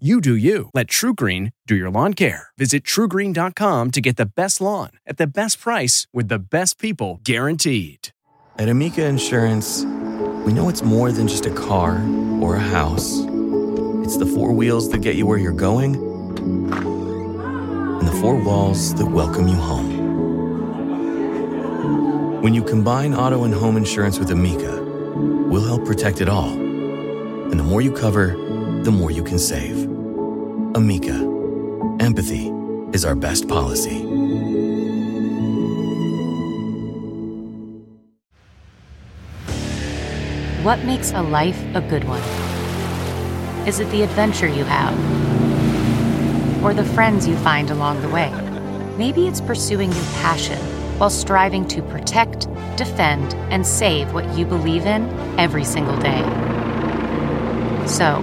You do you. Let TruGreen do your lawn care. Visit trugreen.com to get the best lawn at the best price with the best people guaranteed. At Amica Insurance, we know it's more than just a car or a house. It's the four wheels that get you where you're going and the four walls that welcome you home. When you combine auto and home insurance with Amica, we'll help protect it all. And the more you cover, the more you can save. Amica, empathy is our best policy. What makes a life a good one? Is it the adventure you have? Or the friends you find along the way? Maybe it's pursuing your passion while striving to protect, defend, and save what you believe in every single day. So,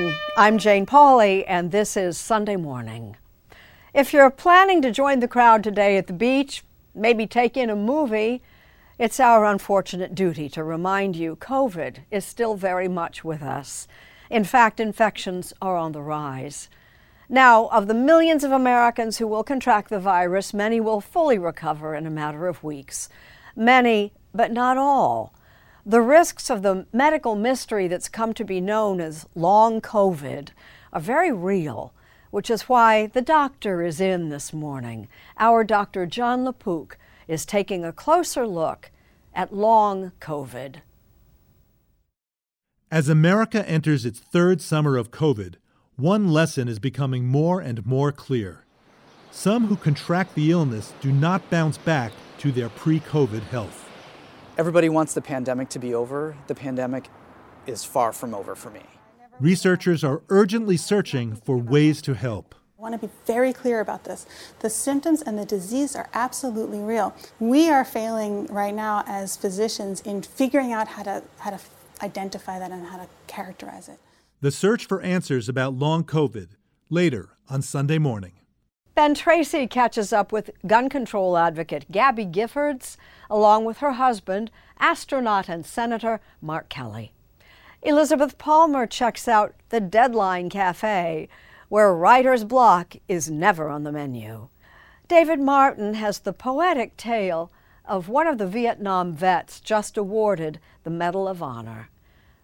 Morning. I'm Jane Pauley, and this is Sunday Morning. If you're planning to join the crowd today at the beach, maybe take in a movie, it's our unfortunate duty to remind you COVID is still very much with us. In fact, infections are on the rise. Now, of the millions of Americans who will contract the virus, many will fully recover in a matter of weeks. Many, but not all. The risks of the medical mystery that's come to be known as long COVID are very real, which is why the doctor is in this morning. Our Dr. Jon LaPook is taking a closer look at long COVID. As America enters its third summer of COVID, one lesson is becoming more and more clear. Some who contract the illness do not bounce back to their pre COVID health. Everybody wants the pandemic to be over. The pandemic is far from over for me. Researchers are urgently searching for ways to help. I want to be very clear about this. The symptoms and the disease are absolutely real. We are failing right now as physicians in figuring out how to how to identify that and how to characterize it. The search for answers about long COVID later on Sunday morning. Ben Tracy catches up with gun control advocate Gabby Giffords, along with her husband, astronaut and Senator Mark Kelly. Elizabeth Palmer checks out the Deadline Cafe, where writer's block is never on the menu. David Martin has the poetic tale of one of the Vietnam vets just awarded the Medal of Honor,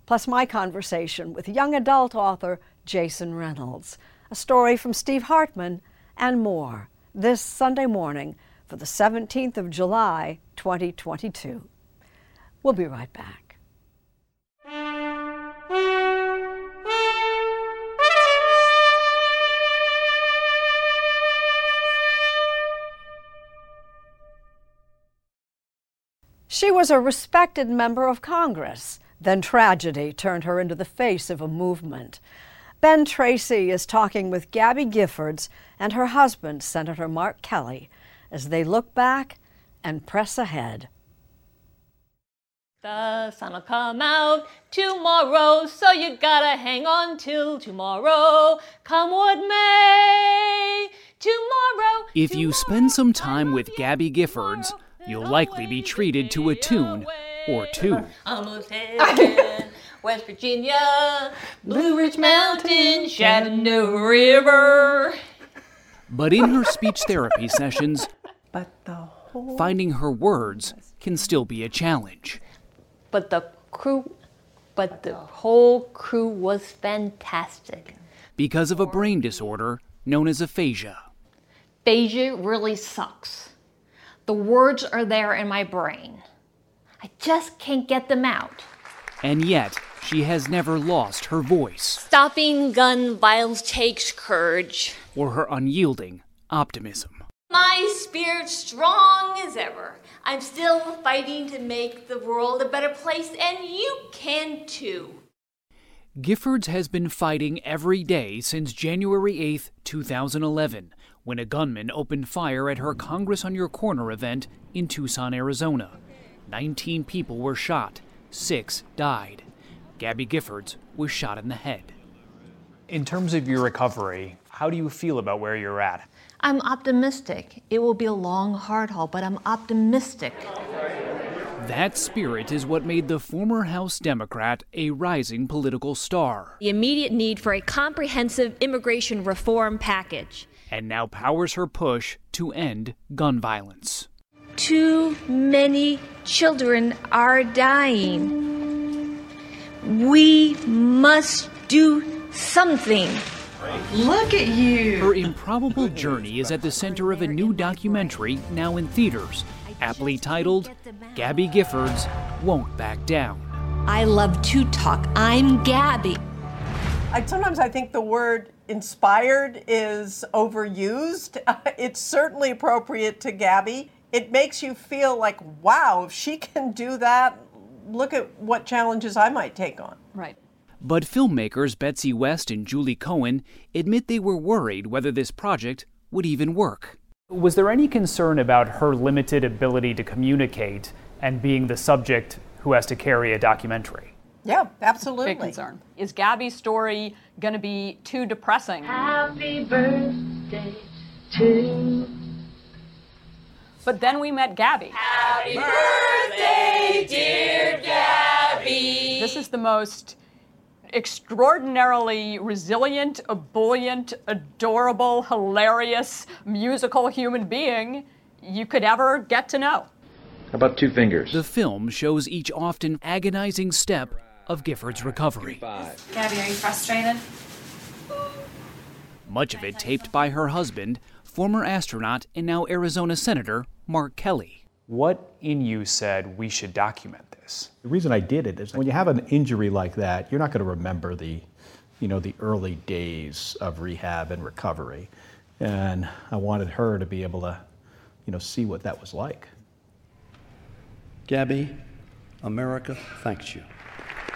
plus my conversation with young adult author Jason Reynolds, a story from Steve Hartman and more this Sunday morning for the 17th of July, 2022. We'll be right back. She was a respected member of Congress. Then tragedy turned her into the face of a movement. Ben Tracy is talking with Gabby Giffords and her husband, Senator Mark Kelly, as they look back and press ahead. The sun will come out tomorrow, so you gotta hang on till tomorrow. Come what may, tomorrow. If you spend some time with Gabby Giffords, you'll likely be treated to a tune or two. Almost heaven. West Virginia, Blue Ridge Mountain, Shenandoah River. But in her speech therapy sessions, But the whole finding her words can still be a challenge. But the crew, but the whole crew was fantastic. because of a brain disorder known as aphasia. Aphasia really sucks. The words are there in my brain. I just can't get them out. And yet, she has never lost her voice Stopping gun violence takes courage. or her unyielding optimism. My spirit's strong as ever. I'm still fighting to make the world a better place, and you can too. Giffords has been fighting every day since January 8, 2011, when a gunman opened fire at her Congress on Your Corner event in Tucson, Arizona. 19 people were shot, six died. Gabby Giffords was shot in the head. In terms of your recovery, how do you feel about where you're at? I'm optimistic. It will be a long, hard haul, but I'm optimistic. That spirit is what made the former House Democrat a rising political star, The immediate need for a comprehensive immigration reform package. and now powers her push to end gun violence. Too many children are dying. We must do something. Look at you. Her improbable journey is at the center of a new documentary now in theaters, aptly titled Gabby Giffords Won't Back Down. I love to talk. I'm Gabby. I, sometimes I think the word inspired is overused. It's certainly appropriate to Gabby. It makes you feel like, wow, if she can do that, look at what challenges I might take on. Right. But filmmakers Betsy West and Julie Cohen admit they were worried whether this project would even work. Was there any concern about her limited ability to communicate and being the subject who has to carry a documentary? Yeah, absolutely. Big concern. Is Gabby's story going to be too depressing? Happy birthday to But then we met Gabby. Happy birthday, dear Gabby. This is the most extraordinarily resilient, ebullient, adorable, hilarious, musical human being you could ever get to know. How about two fingers? The film shows each often agonizing step of Giffords' recovery, Gabby, are you frustrated? much of it taped by her husband, former astronaut and now Arizona Senator Mark Kelly. What in you said we should document this? The reason I did it is when you have an injury like that, you're not going to remember the, you know, the early days of rehab and recovery. And I wanted her to be able to, you know, see what that was like. Gabby, America thanks you.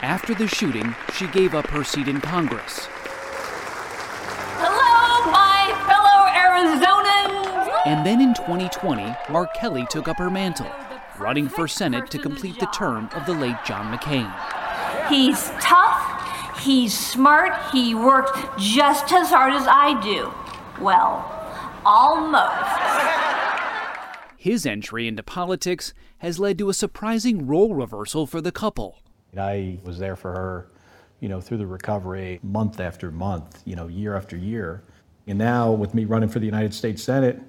After the shooting, she gave up her seat in Congress. Hello, my fellow Arizonans! And then in 2020, Mark Kelly took up her mantle, running for Senate to complete the term of the late John McCain. He's tough, he's smart, he worked just as hard as I do. Well, almost. His entry into politics has led to a surprising role reversal for the couple. I was there for her, you know, through the recovery month after month, you know, year after year. And now with me running for the United States Senate,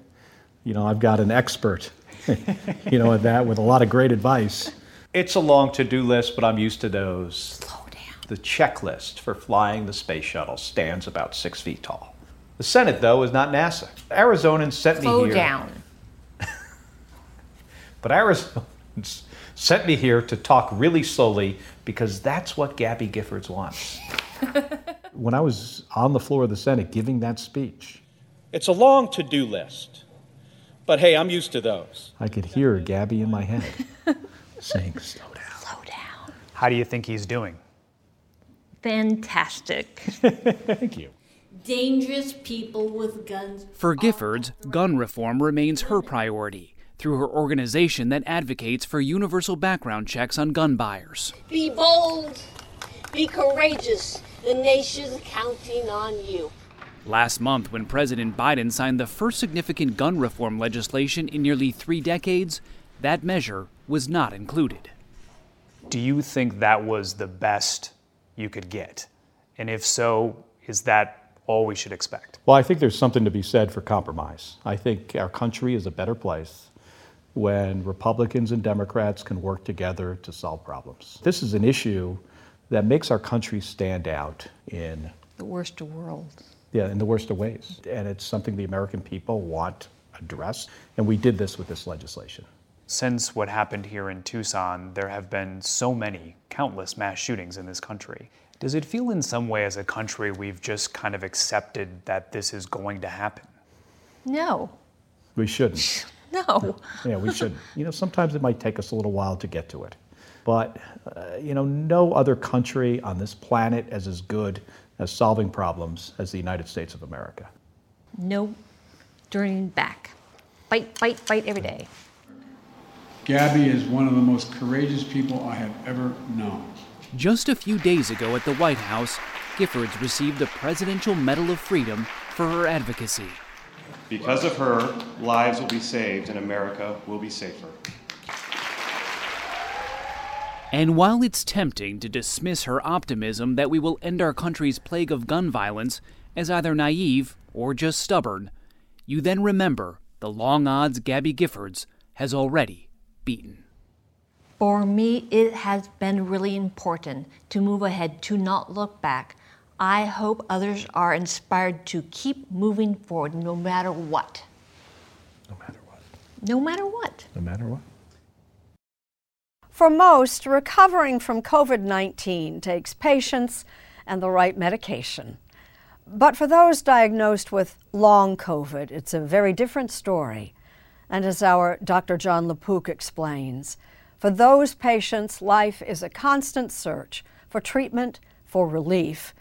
you know, I've got an expert, you know, at that with a lot of great advice. It's a long to do list, but I'm used to those. Slow down. The checklist for flying the space shuttle stands about six feet tall. The Senate, though, is not NASA. Arizonans sent me here. Slow down. But Arizonans sent me here to talk really slowly because that's what Gabby Giffords wants. When I was on the floor of the Senate giving that speech, It's a long to do list, but hey, I'm used to those. I could hear Gabby in my head saying, slow down. Slow down. How do you think he's doing? Fantastic. Thank you. Dangerous people with guns. For Giffords, gun reform remains her priority through her organization that advocates for universal background checks on gun buyers. Be bold, be courageous. The nation's counting on you. Last month, when President Biden signed the first significant gun reform legislation in nearly three decades, that measure was not included. Do you think that was the best you could get? And if so, is that all we should expect? Well, I think there's something to be said for compromise. I think our country is a better place when Republicans and Democrats can work together to solve problems. This is an issue that makes our country stand out in The worst of worlds. Yeah, in the worst of ways. And it's something the American people want addressed. And we did this with this legislation. Since what happened here in Tucson, there have been so many, countless mass shootings in this country. Does it feel in some way as a country we've just kind of accepted that this is going to happen? No. We shouldn't. No. Yeah, we shouldn't. You know, sometimes it might take us a little while to get to it. But, uh, you know, no other country on this planet as is as good at solving problems as the United States of America. No turning back. Fight, fight, fight every day. Gabby is one of the most courageous people I have ever known. Just a few days ago at the White House, Giffords received the Presidential Medal of Freedom for her advocacy. Because of her, lives will be saved and America will be safer. And while it's tempting to dismiss her optimism that we will end our country's plague of gun violence as either naive or just stubborn, you then remember the long odds Gabby Giffords has already beaten. For me, it has been really important to move ahead, to not look back. I hope others are inspired to keep moving forward no matter what. No matter what. No matter what. No matter what. For most, recovering from COVID 19 takes patience and the right medication. But for those diagnosed with long COVID, it's a very different story. And as our Dr. Jon LaPook explains, for those patients, life is a constant search for treatment, for relief,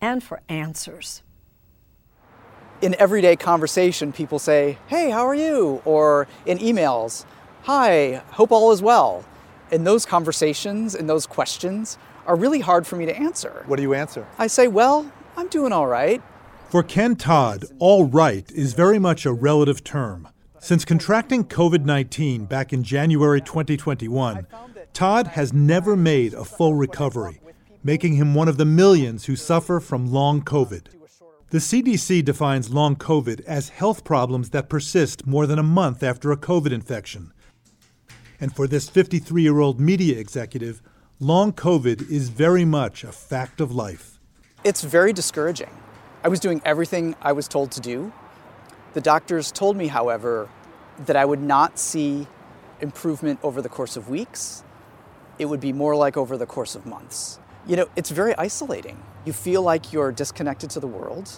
and for answers. In everyday conversation, people say, Hey, how are you? Or in emails, Hi, hope all is well. And those conversations and those questions are really hard for me to answer. What do you answer? I say, Well, I'm doing all right. For Ken Todd, all right is very much a relative term. Since contracting COVID 19 back in January 2021, Todd has never made a full recovery, making him one of the millions who suffer from long COVID. The CDC defines long COVID as health problems that persist more than a month after a COVID infection. And for this 53 year old media executive, long COVID is very much a fact of life. It's very discouraging. I was doing everything I was told to do. The doctors told me, however, that I would not see improvement over the course of weeks. It would be more like over the course of months. You know, it's very isolating. You feel like you're disconnected to the world.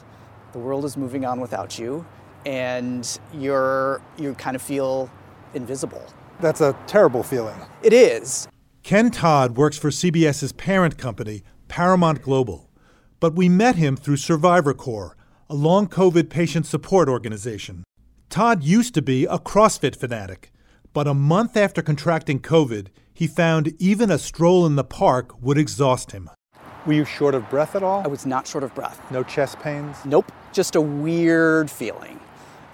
The world is moving on without you, and you're you kind of feel invisible. That's a terrible feeling. It is. Ken Todd works for CBS's parent company, Paramount Global. But we met him through Survivor Corps, a long COVID patient support organization. Todd used to be a CrossFit fanatic, but a month after contracting COVID, he found even a stroll in the park would exhaust him. Were you short of breath at all? I was not short of breath. No chest pains? Nope. Just a weird feeling.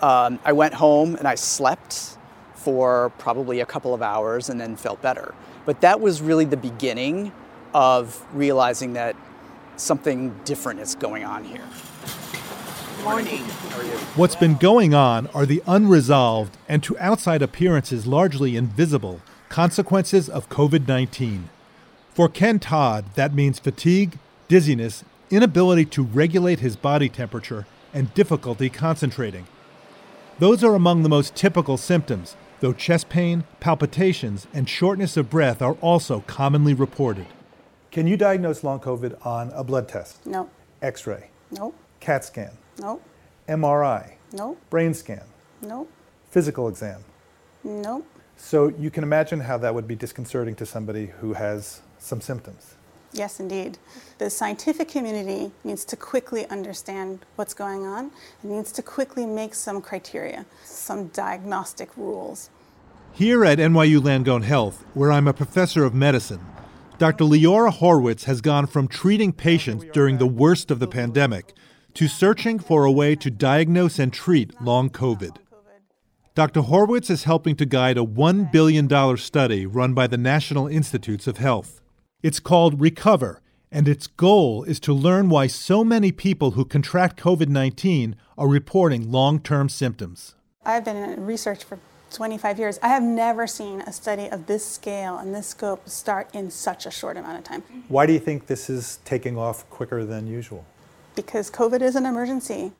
Um, I went home and I slept for probably a couple of hours and then felt better. But that was really the beginning of realizing that something different is going on here. Morning. How are you? What's been going on are the unresolved and to outside appearances largely invisible consequences of COVID 19. For Ken Todd, that means fatigue, dizziness, inability to regulate his body temperature, and difficulty concentrating. Those are among the most typical symptoms, though chest pain, palpitations, and shortness of breath are also commonly reported. Can you diagnose long COVID on a blood test? No. X ray? No. CAT scan? No. MRI? No. Brain scan? No. Physical exam? No. So you can imagine how that would be disconcerting to somebody who has some symptoms. Yes, indeed. The scientific community needs to quickly understand what's going on and needs to quickly make some criteria, some diagnostic rules. Here at NYU Langone Health, where I'm a professor of medicine, Dr. Leora Horwitz has gone from treating patients during the worst of the pandemic to searching for a way to diagnose and treat long COVID. Dr. Horwitz is helping to guide a $1 billion study run by the National Institutes of Health. It's called Recover, And its goal is to learn why so many people who contract COVID 19 are reporting long term symptoms. I've been in research for 25 years. I have never seen a study of this scale and this scope start in such a short amount of time. Why do you think this is taking off quicker than usual? Because COVID is an emergency.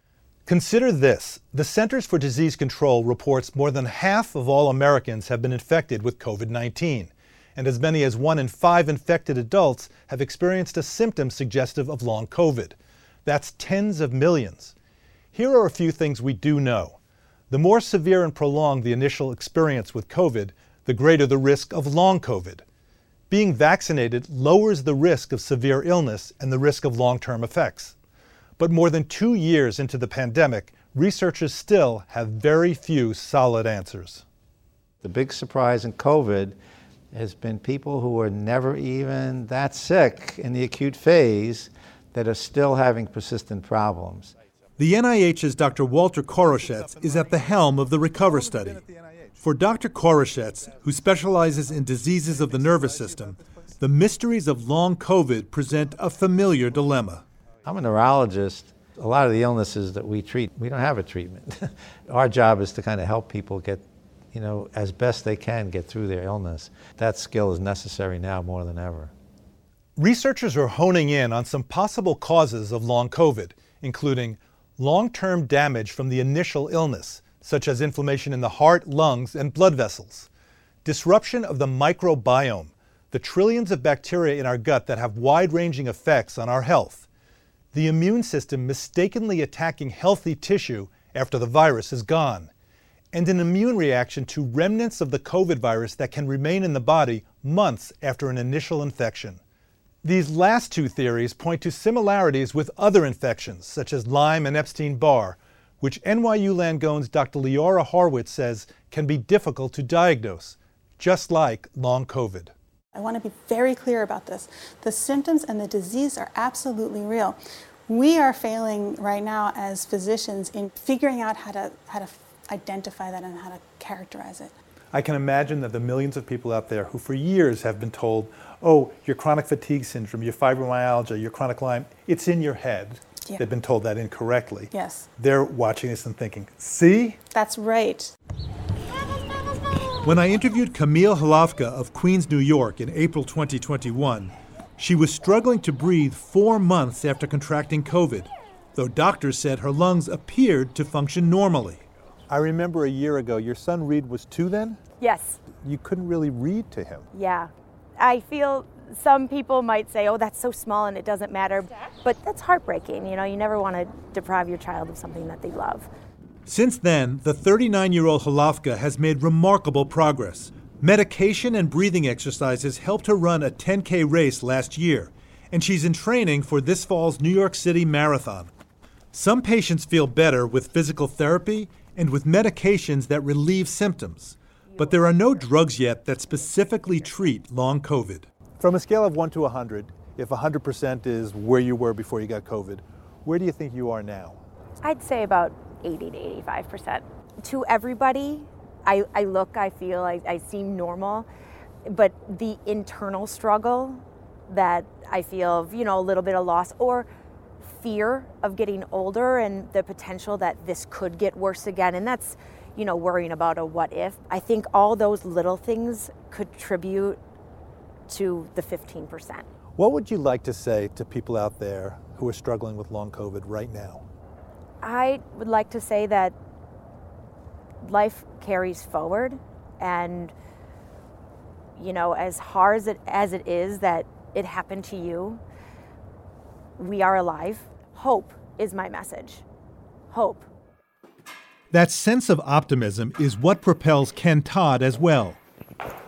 Consider this the Centers for Disease Control reports more than half of all Americans have been infected with COVID 19, and as many as one in five infected adults have experienced a symptom suggestive of long COVID. That's tens of millions. Here are a few things we do know. The more severe and prolonged the initial experience with COVID, the greater the risk of long COVID. Being vaccinated lowers the risk of severe illness and the risk of long term effects. But more than two years into the pandemic, researchers still have very few solid answers. The big surprise in COVID has been people who were never even that sick in the acute phase that are still having persistent problems. The NIH's Dr. Walter Koroshetz is at the helm of the RECOVER study. For Dr. Koroshetz, who specializes in diseases of the nervous system, the mysteries of long COVID present a familiar dilemma. I'm a neurologist. A lot of the illnesses that we treat, we don't have a treatment. Our job is to kind of help people get, you know, as best they can get through their illness. That skill is necessary now more than ever. Researchers are honing in on some possible causes of long COVID, including long term damage from the initial illness, such as inflammation in the heart, lungs, and blood vessels, disruption of the microbiome, the trillions of bacteria in our gut that have wide ranging effects on our health, the immune system mistakenly attacking healthy tissue after the virus is gone, and an immune reaction to remnants of the COVID virus that can remain in the body months after an initial infection. These last two theories point to similarities with other infections, such as Lyme and Epstein Barr, which NYU Langone's Dr. Leora Horwitz says can be difficult to diagnose, just like long COVID. I want to be very clear about this. The symptoms and the disease are absolutely real. We are failing right now as physicians in figuring out how to, how to identify that and how to characterize it. I can imagine that the millions of people out there who for years have been told, oh, your chronic fatigue syndrome, your fibromyalgia, your chronic Lyme, it's in your head. Yeah. They've been told that incorrectly. Yes. They're watching this and thinking, see? That's right. When I interviewed Camille Halafka of Queens, New York in April 2021, she was struggling to breathe four months after contracting COVID, though doctors said her lungs appeared to function normally. I remember a year ago, your son Reed was two then? Yes. You couldn't really read to him. Yeah. I feel some people might say, oh, that's so small and it doesn't matter. But that's heartbreaking. You know, you never want to deprive your child of something that they love. Since then, the 39 year old Halafka has made remarkable progress. Medication and breathing exercises helped her run a 10K race last year, and she's in training for this fall's New York City Marathon. Some patients feel better with physical therapy and with medications that relieve symptoms, but there are no drugs yet that specifically treat long COVID. From a scale of 1 to 100, if 100% is where you were before you got COVID, where do you think you are now? I'd say about 80 to 85%. To everybody, I, I look, I feel, I, I seem normal, but the internal struggle that I feel of, you know, a little bit of loss or fear of getting older and the potential that this could get worse again. And that's, you know, worrying about a what if. I think all those little things contribute to the 15%. What would you like to say to people out there who are struggling with long COVID right now? I would like to say that life carries forward and you know as hard as it, as it is that it happened to you we are alive hope is my message hope that sense of optimism is what propels ken todd as well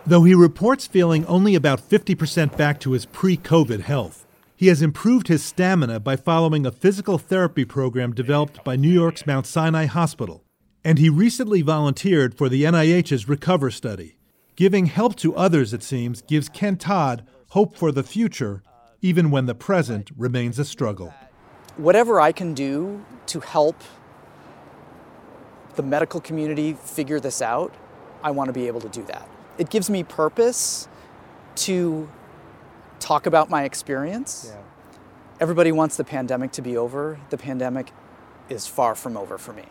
though he reports feeling only about 50% back to his pre-covid health he has improved his stamina by following a physical therapy program developed by new york's mount sinai hospital and he recently volunteered for the NIH's RECOVER study. Giving help to others, it seems, gives Ken Todd hope for the future, even when the present remains a struggle. Whatever I can do to help the medical community figure this out, I want to be able to do that. It gives me purpose to talk about my experience Everybody wants the pandemic to be over. The pandemic is far from over for me.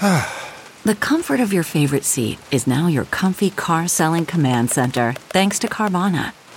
the comfort of your favorite seat is now your comfy car selling command center, thanks to Carvana.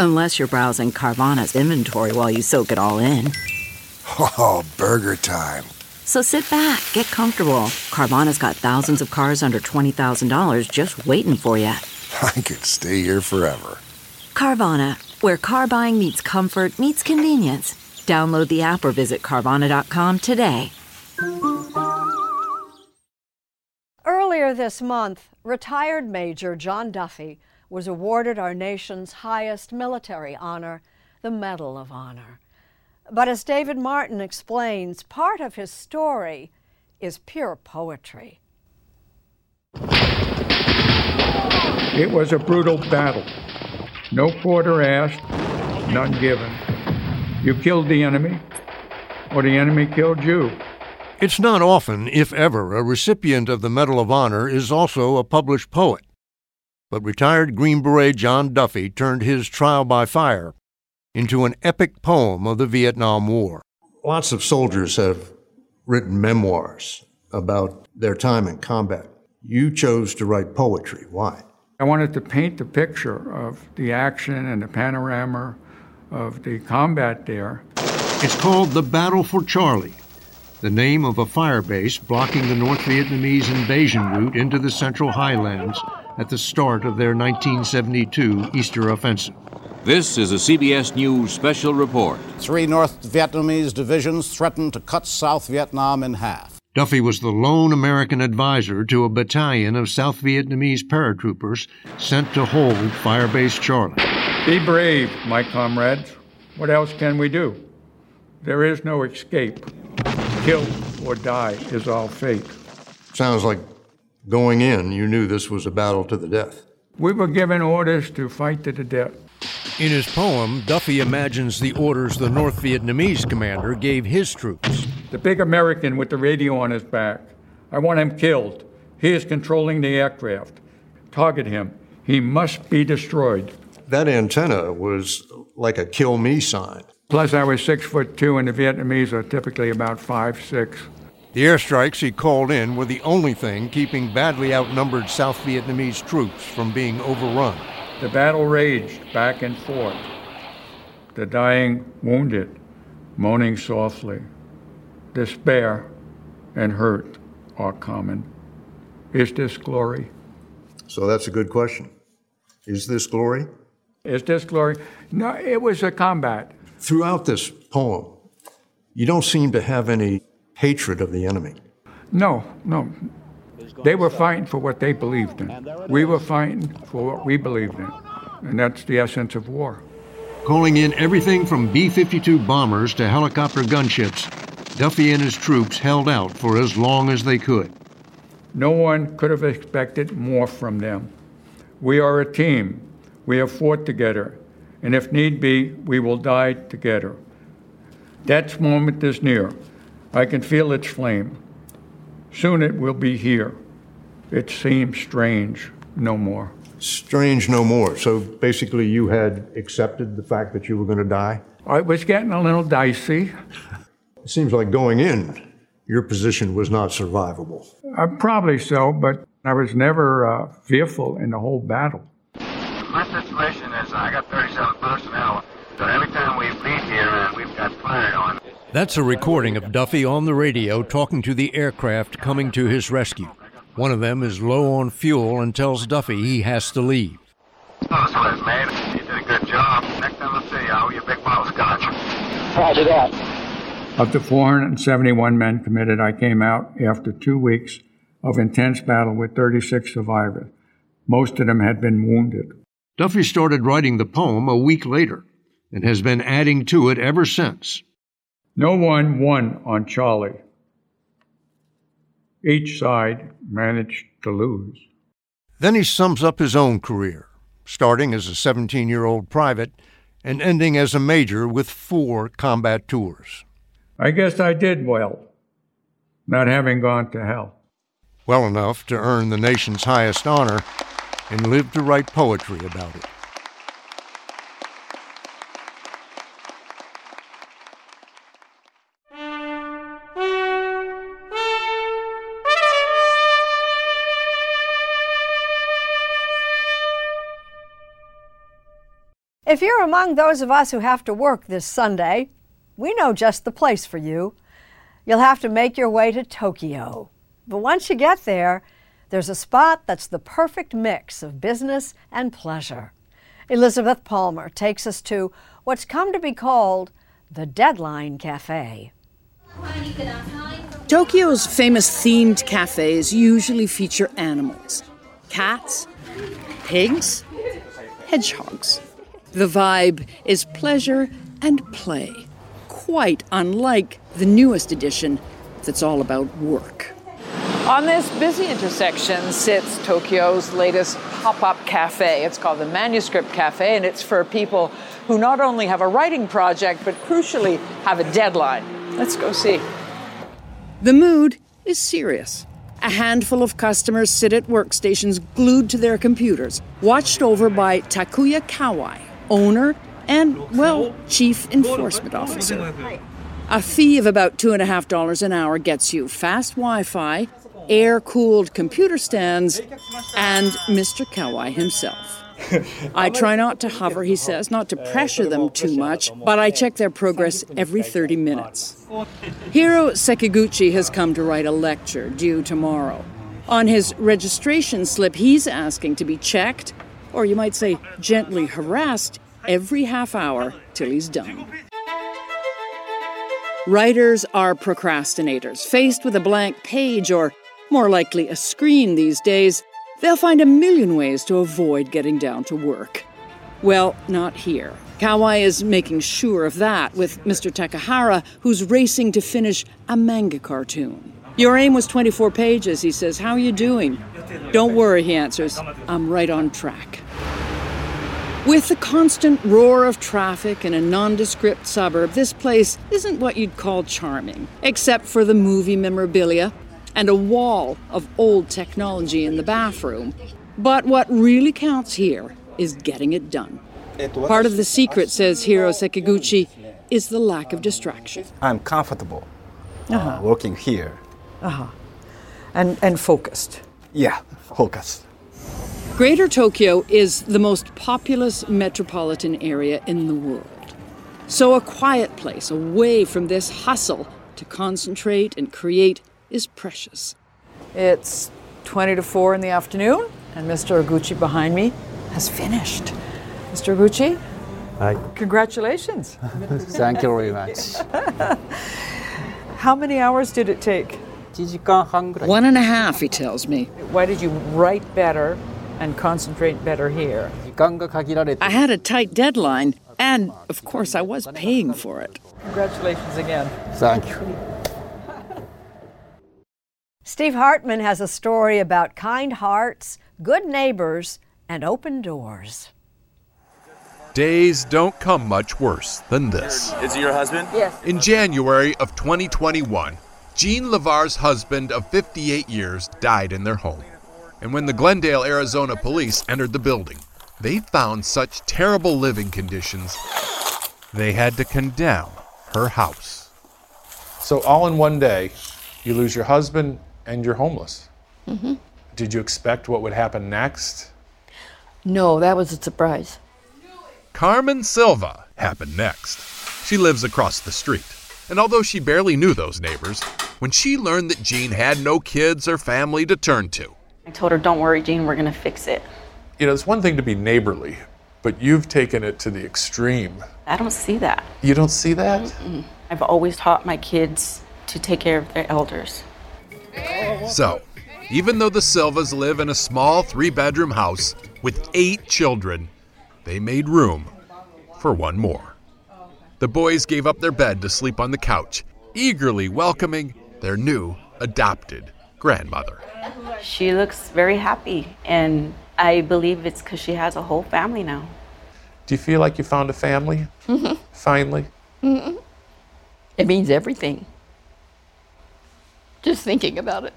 Unless you're browsing Carvana's inventory while you soak it all in. Oh, burger time. So sit back, get comfortable. Carvana's got thousands of cars under $20,000 just waiting for you. I could stay here forever. Carvana, where car buying meets comfort, meets convenience. Download the app or visit Carvana.com today. Earlier this month, retired Major John Duffy was awarded our nation's highest military honor, the Medal of Honor. But as David Martin explains, part of his story is pure poetry. It was a brutal battle. No quarter asked, none given. You killed the enemy, or the enemy killed you. It's not often, if ever, a recipient of the Medal of Honor is also a published poet. But retired Green Beret John Duffy turned his trial by fire into an epic poem of the Vietnam War. Lots of soldiers have written memoirs about their time in combat. You chose to write poetry. Why? I wanted to paint the picture of the action and the panorama of the combat there. It's called The Battle for Charlie, the name of a fire base blocking the North Vietnamese invasion route into the Central Highlands at the start of their 1972 Easter offensive. This is a CBS News special report. Three North Vietnamese divisions threatened to cut South Vietnam in half. Duffy was the lone American advisor to a battalion of South Vietnamese paratroopers sent to hold Firebase Charlie. Be brave, my comrades. What else can we do? There is no escape. Kill or die is our fate. Sounds like going in, you knew this was a battle to the death. We were given orders to fight to the death. In his poem, Duffy imagines the orders the North Vietnamese commander gave his troops. The big American with the radio on his back. I want him killed. He is controlling the aircraft. Target him. He must be destroyed. That antenna was like a kill me sign. Plus, I was six foot two, and the Vietnamese are typically about five six. The airstrikes he called in were the only thing keeping badly outnumbered South Vietnamese troops from being overrun. The battle raged back and forth, the dying wounded moaning softly. Despair and hurt are common. Is this glory? So that's a good question. Is this glory? Is this glory? No, it was a combat. Throughout this poem, you don't seem to have any hatred of the enemy. No, no. They were fighting for what they believed in. We were fighting for what we believed in. And that's the essence of war. Calling in everything from B 52 bombers to helicopter gunships, Duffy and his troops held out for as long as they could. No one could have expected more from them. We are a team. We have fought together. And if need be, we will die together. That moment is near. I can feel its flame. Soon it will be here. It seems strange no more. Strange no more. So basically, you had accepted the fact that you were going to die? I was getting a little dicey. It seems like going in, your position was not survivable. Uh, probably so, but I was never uh, fearful in the whole battle. My situation is I got 37 personnel, That's a recording of Duffy on the radio talking to the aircraft coming to his rescue. One of them is low on fuel and tells Duffy he has to leave. Oh, so it's made. You did a good job. Next time I'll see you, I'll you a big bottle of scotch. Roger that. Of the 471 men committed, I came out after two weeks of intense battle with 36 survivors. Most of them had been wounded. Duffy started writing the poem a week later. and has been adding to it ever since. No one won on Charlie. Each side managed to lose. Then he sums up his own career, starting as a 17 year old private and ending as a major with four combat tours. I guess I did well, not having gone to hell. Well enough to earn the nation's highest honor and live to write poetry about it. If you're among those of us who have to work this Sunday, we know just the place for you. You'll have to make your way to Tokyo. But once you get there, there's a spot that's the perfect mix of business and pleasure. Elizabeth Palmer takes us to what's come to be called the Deadline Cafe. Tokyo's famous themed cafes usually feature animals cats, pigs, hedgehogs. The vibe is pleasure and play, quite unlike the newest edition that's all about work. On this busy intersection sits Tokyo's latest pop up cafe. It's called the Manuscript Cafe, and it's for people who not only have a writing project, but crucially have a deadline. Let's go see. The mood is serious. A handful of customers sit at workstations glued to their computers, watched over by Takuya Kawai, owner and, well, chief enforcement officer. A fee of about two and a half dollars an hour gets you fast Wi Fi, air cooled computer stands, and Mr. Kawai himself. I try not to hover, he says, not to pressure them too much, but I check their progress every 30 minutes. Hiro Sekiguchi has come to write a lecture due tomorrow. On his registration slip, he's asking to be checked, or you might say gently harassed, every half hour till he's done. Writers are procrastinators. Faced with a blank page, or more likely a screen these days, they'll find a million ways to avoid getting down to work. Well, not here. Kawai is making sure of that with Mr. Takahara, who's racing to finish a manga cartoon. Your aim was 24 pages, he says. How are you doing? Don't worry, he answers. I'm right on track. With the constant roar of traffic in a nondescript suburb, this place isn't what you'd call charming, except for the movie memorabilia and a wall of old technology in the bathroom. But what really counts here is getting it done. Part of the secret, says Hiro Sekiguchi, is the lack of distraction. I'm comfortable uh, Uh-huh. working here. Uh-huh. And, and focused. Yeah, focused. Greater Tokyo is the most populous metropolitan area in the world. So, a quiet place away from this hustle to concentrate and create is precious. It's 20 to 4 in the afternoon, and Mr. Oguchi behind me has finished. Mr. Oguchi, Hi. congratulations. Thank you very much. How many hours did it take? One and a half, he tells me. Why did you write better and concentrate better here? I had a tight deadline, and of course, I was paying for it. Congratulations again. Thank you. Steve Hartman has a story about kind hearts, good neighbors, and open doors. Days don't come much worse than this. Is it your husband? Yes. In January of 2021, Jean Lavar's husband of 58 years died in their home. And when the Glendale, Arizona police entered the building, they found such terrible living conditions, they had to condemn her house. So, all in one day, you lose your husband and you're homeless. Mm-hmm. Did you expect what would happen next? No, that was a surprise. Carmen Silva happened next. She lives across the street. And although she barely knew those neighbors, when she learned that Jean had no kids or family to turn to, I told her, don't worry, Jean, we're going to fix it. You know, it's one thing to be neighborly, but you've taken it to the extreme. I don't see that. You don't see that? Mm-mm. I've always taught my kids to take care of their elders. So, even though the Silvas live in a small three bedroom house with eight children, they made room for one more. the boys gave up their bed to sleep on the couch, eagerly welcoming their new adopted grandmother. She looks very happy, and I believe it's because she has a whole family now. Do you feel like you found a family? Mhm. Finally? Mhm. It means everything. Just thinking about it.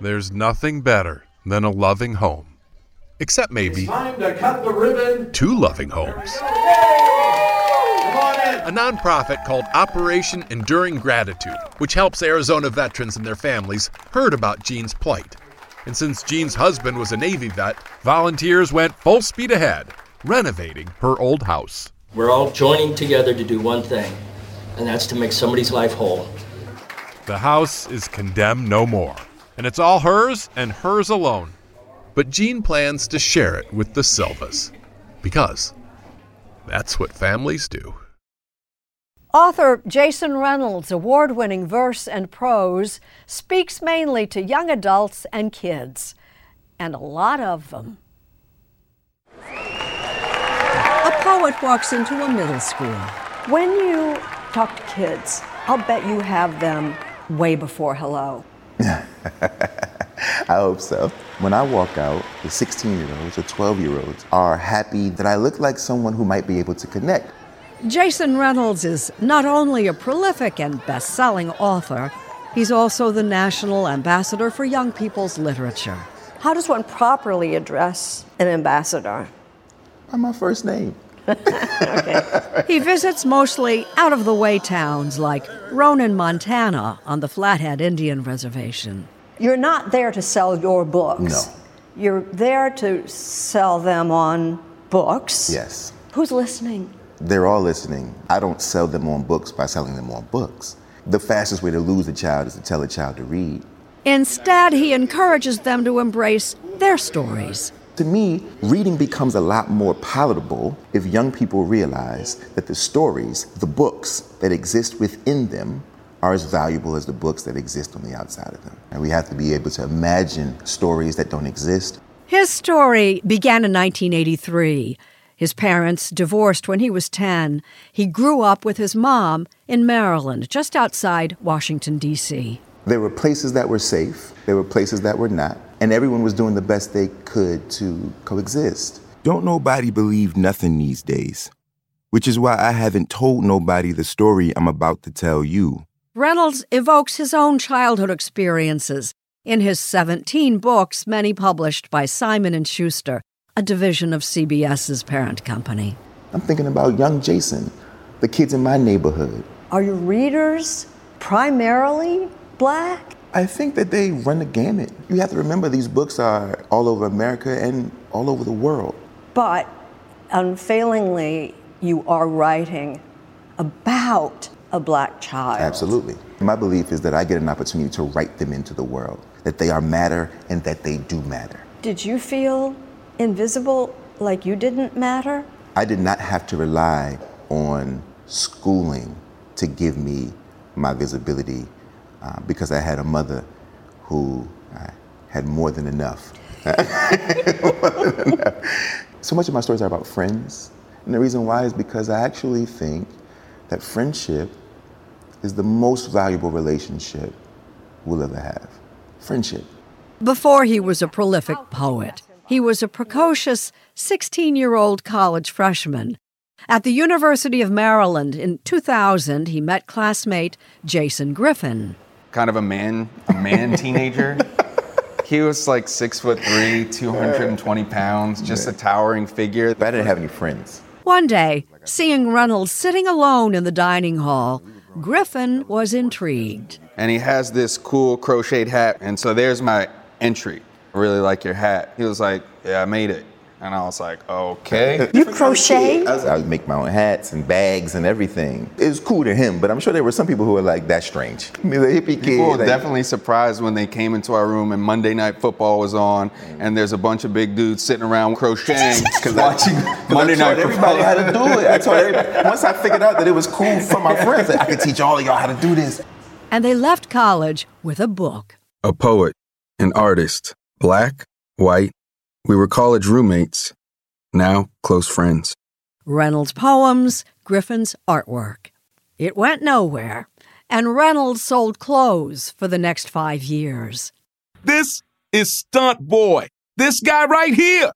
There's nothing better than a loving home. Except maybe Time to cut the ribbon. two loving homes. A nonprofit called Operation Enduring Gratitude, which helps Arizona veterans and their families, heard about Jean's plight. And since Jean's husband was a Navy vet, volunteers went full speed ahead, renovating her old house. We're all joining together to do one thing, and that's to make somebody's life whole. The house is condemned no more, and it's all hers and hers alone. But Jean plans to share it with the Silvas, because that's what families do. Author Jason Reynolds' award winning verse and prose speaks mainly to young adults and kids, and a lot of them. A poet walks into a middle school. When you talk to kids, I'll bet you have them way before hello. I hope so. When I walk out, the 16 year olds or 12 year olds are happy that I look like someone who might be able to connect. Jason Reynolds is not only a prolific and best selling author, he's also the National Ambassador for Young People's Literature. How does one properly address an ambassador? By my first name. He visits mostly out of the way towns like Ronan, Montana, on the Flathead Indian Reservation. You're not there to sell your books. No. You're there to sell them on books. Yes. Who's listening? They're all listening. I don't sell them on books by selling them on books. The fastest way to lose a child is to tell a child to read. Instead, he encourages them to embrace their stories. To me, reading becomes a lot more palatable if young people realize that the stories, the books that exist within them, are as valuable as the books that exist on the outside of them. And we have to be able to imagine stories that don't exist. His story began in 1983. His parents divorced when he was 10. He grew up with his mom in Maryland, just outside Washington, D.C. There were places that were safe, there were places that were not, and everyone was doing the best they could to coexist. Don't nobody believe nothing these days, which is why I haven't told nobody the story I'm about to tell you. Reynolds evokes his own childhood experiences in his 17 books, many published by Simon and Schuster, a division of CBS's parent company. I'm thinking about young Jason, the kids in my neighborhood. Are your readers primarily black? I think that they run the gamut. You have to remember these books are all over America and all over the world. But unfailingly, you are writing about a black child. Absolutely. My belief is that I get an opportunity to write them into the world, that they are matter and that they do matter. Did you feel invisible, like you didn't matter? I did not have to rely on schooling to give me my visibility uh, because I had a mother who uh, had more than enough. so much of my stories are about friends. And the reason why is because I actually think that friendship is the most valuable relationship we'll ever have. Friendship. Before he was a prolific poet, he was a precocious 16 year old college freshman. At the University of Maryland in 2000, he met classmate Jason Griffin. kind of a man, a man teenager. He was like six foot three, 220 pounds, just a towering figure. But I didn't have any friends. One day, seeing Reynolds sitting alone in the dining hall, Griffin was intrigued. And he has this cool crocheted hat. And so there's my entry. I really like your hat. He was like, Yeah, I made it. And I was like, Okay. You crochet? I, was, I would make my own hats and bags and everything. It was cool to him, but I'm sure there were some people who were like, that's strange. I mean, the hippie kid. People were like- definitely surprised when they came into our room and Monday Night Football was on, mm. and there's a bunch of big dudes sitting around crocheting, watching Monday I Night taught everybody Football. how to do it. I told everybody. Once I figured out that it was cool for my friends, I could teach all of y'all how to do this. And they left college with a book. a poet, an artist, black, white. We were college roommates, now close friends. Reynolds' poems Griffin's artwork. It went nowhere, and Reynolds sold clothes for the next five years. This is Stunt Boy. This guy right here.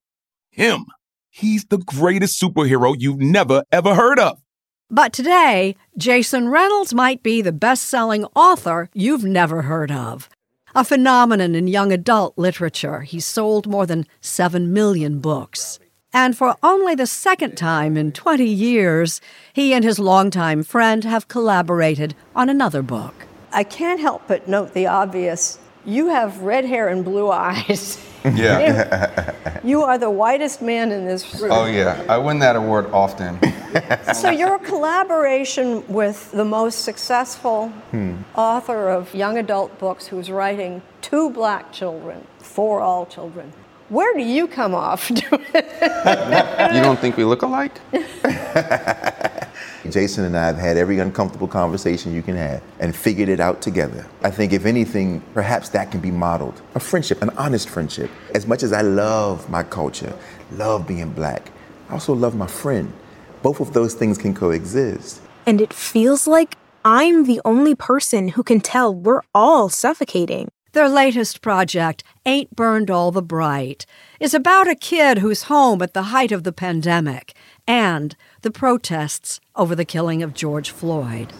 Him. He's the greatest superhero you've never, ever heard of. But today, Jason Reynolds might be the best selling author you've never heard of. A phenomenon in young adult literature, he's sold more than 7 million books. And for only the second time in 20 years, he and his longtime friend have collaborated on another book. I can't help but note the obvious. You have red hair and blue eyes. Yeah. You are the whitest man in this room. oh yeah, I win that award often. So your collaboration with the most successful Hmm. author of young adult books who's writing two black children for all children. Where do you come off? You don't think we look alike? Jason and I have had every uncomfortable conversation you can have and figured it out together. I think, if anything, perhaps that can be modeled a friendship, an honest friendship. As much as I love my culture, love being black, I also love my friend. Both of those things can coexist. And it feels like I'm the only person who can tell we're all suffocating. Their latest project, Ain't Burned All the Bright, is about a kid who's home at the height of the pandemic and the protests over the killing of George Floyd.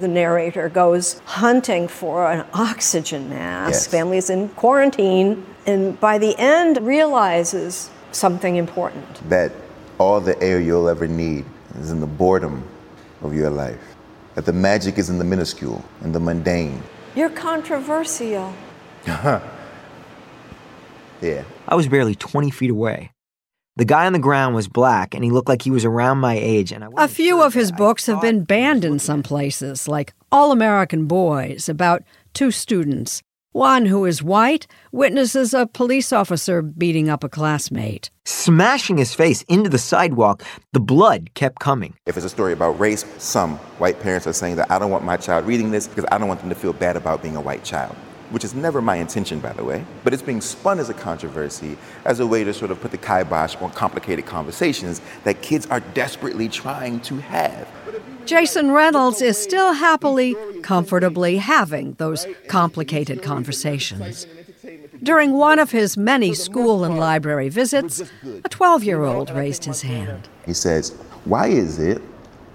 the narrator goes hunting for an oxygen mask. Yes. Family's in quarantine, and by the end realizes something important. That all the air you'll ever need is in the boredom of your life. That the magic is in the minuscule and the mundane. You're controversial. Yeah. I was barely 20 feet away. The guy on the ground was black, and he looked like he was around my age, and I A few of his books have been banned in some places, like All American Boys, about two students. One who is white witnesses a police officer beating up a classmate. smashing his face into the sidewalk. The blood kept coming. If it's a story about race, some white parents are saying that I don't want my child reading this because I don't want them to feel bad about being a white child, which is never my intention, by the way. But it's being spun as a controversy, as a way to sort of put the kibosh on complicated conversations that kids are desperately trying to have. Jason Reynolds is still happily, comfortably having those complicated conversations. During one of his many school and library visits, a 12 year old raised his hand. He says, Why is it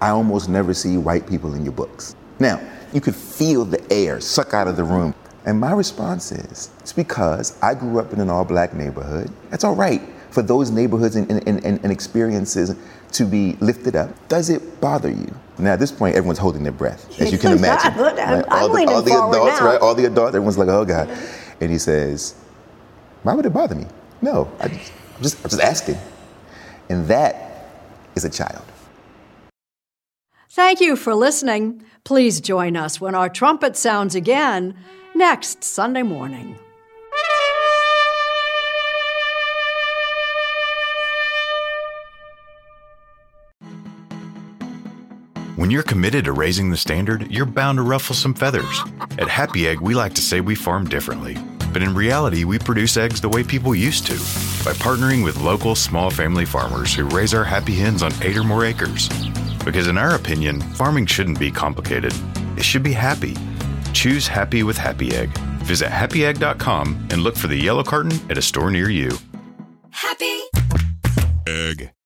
I almost never see white people in your books? Now, you could feel the air suck out of the room. And my response is, It's because I grew up in an all black neighborhood. That's all right for those neighborhoods and, and, and, and experiences to be lifted up. Does it bother you? Now, at this point, everyone's holding their breath, as you can imagine. Look, I'm- Right? I'm all the, all the adults, now. right? All the adults, everyone's like, oh God. Mm-hmm. And he says, Why would it bother me? No, I just, I'm just, I'm just asking. And that is a child. Thank you for listening. Please join us when our trumpet sounds again next Sunday morning. When you're committed to raising the standard, you're bound to ruffle some feathers. At Happy Egg, we like to say we farm differently. But in reality, we produce eggs the way people used to by partnering with local small family farmers who raise our happy hens on eight or more acres. Because in our opinion, farming shouldn't be complicated, it should be happy. Choose happy with Happy Egg. Visit happyegg.com and look for the yellow carton at a store near you. Happy Egg.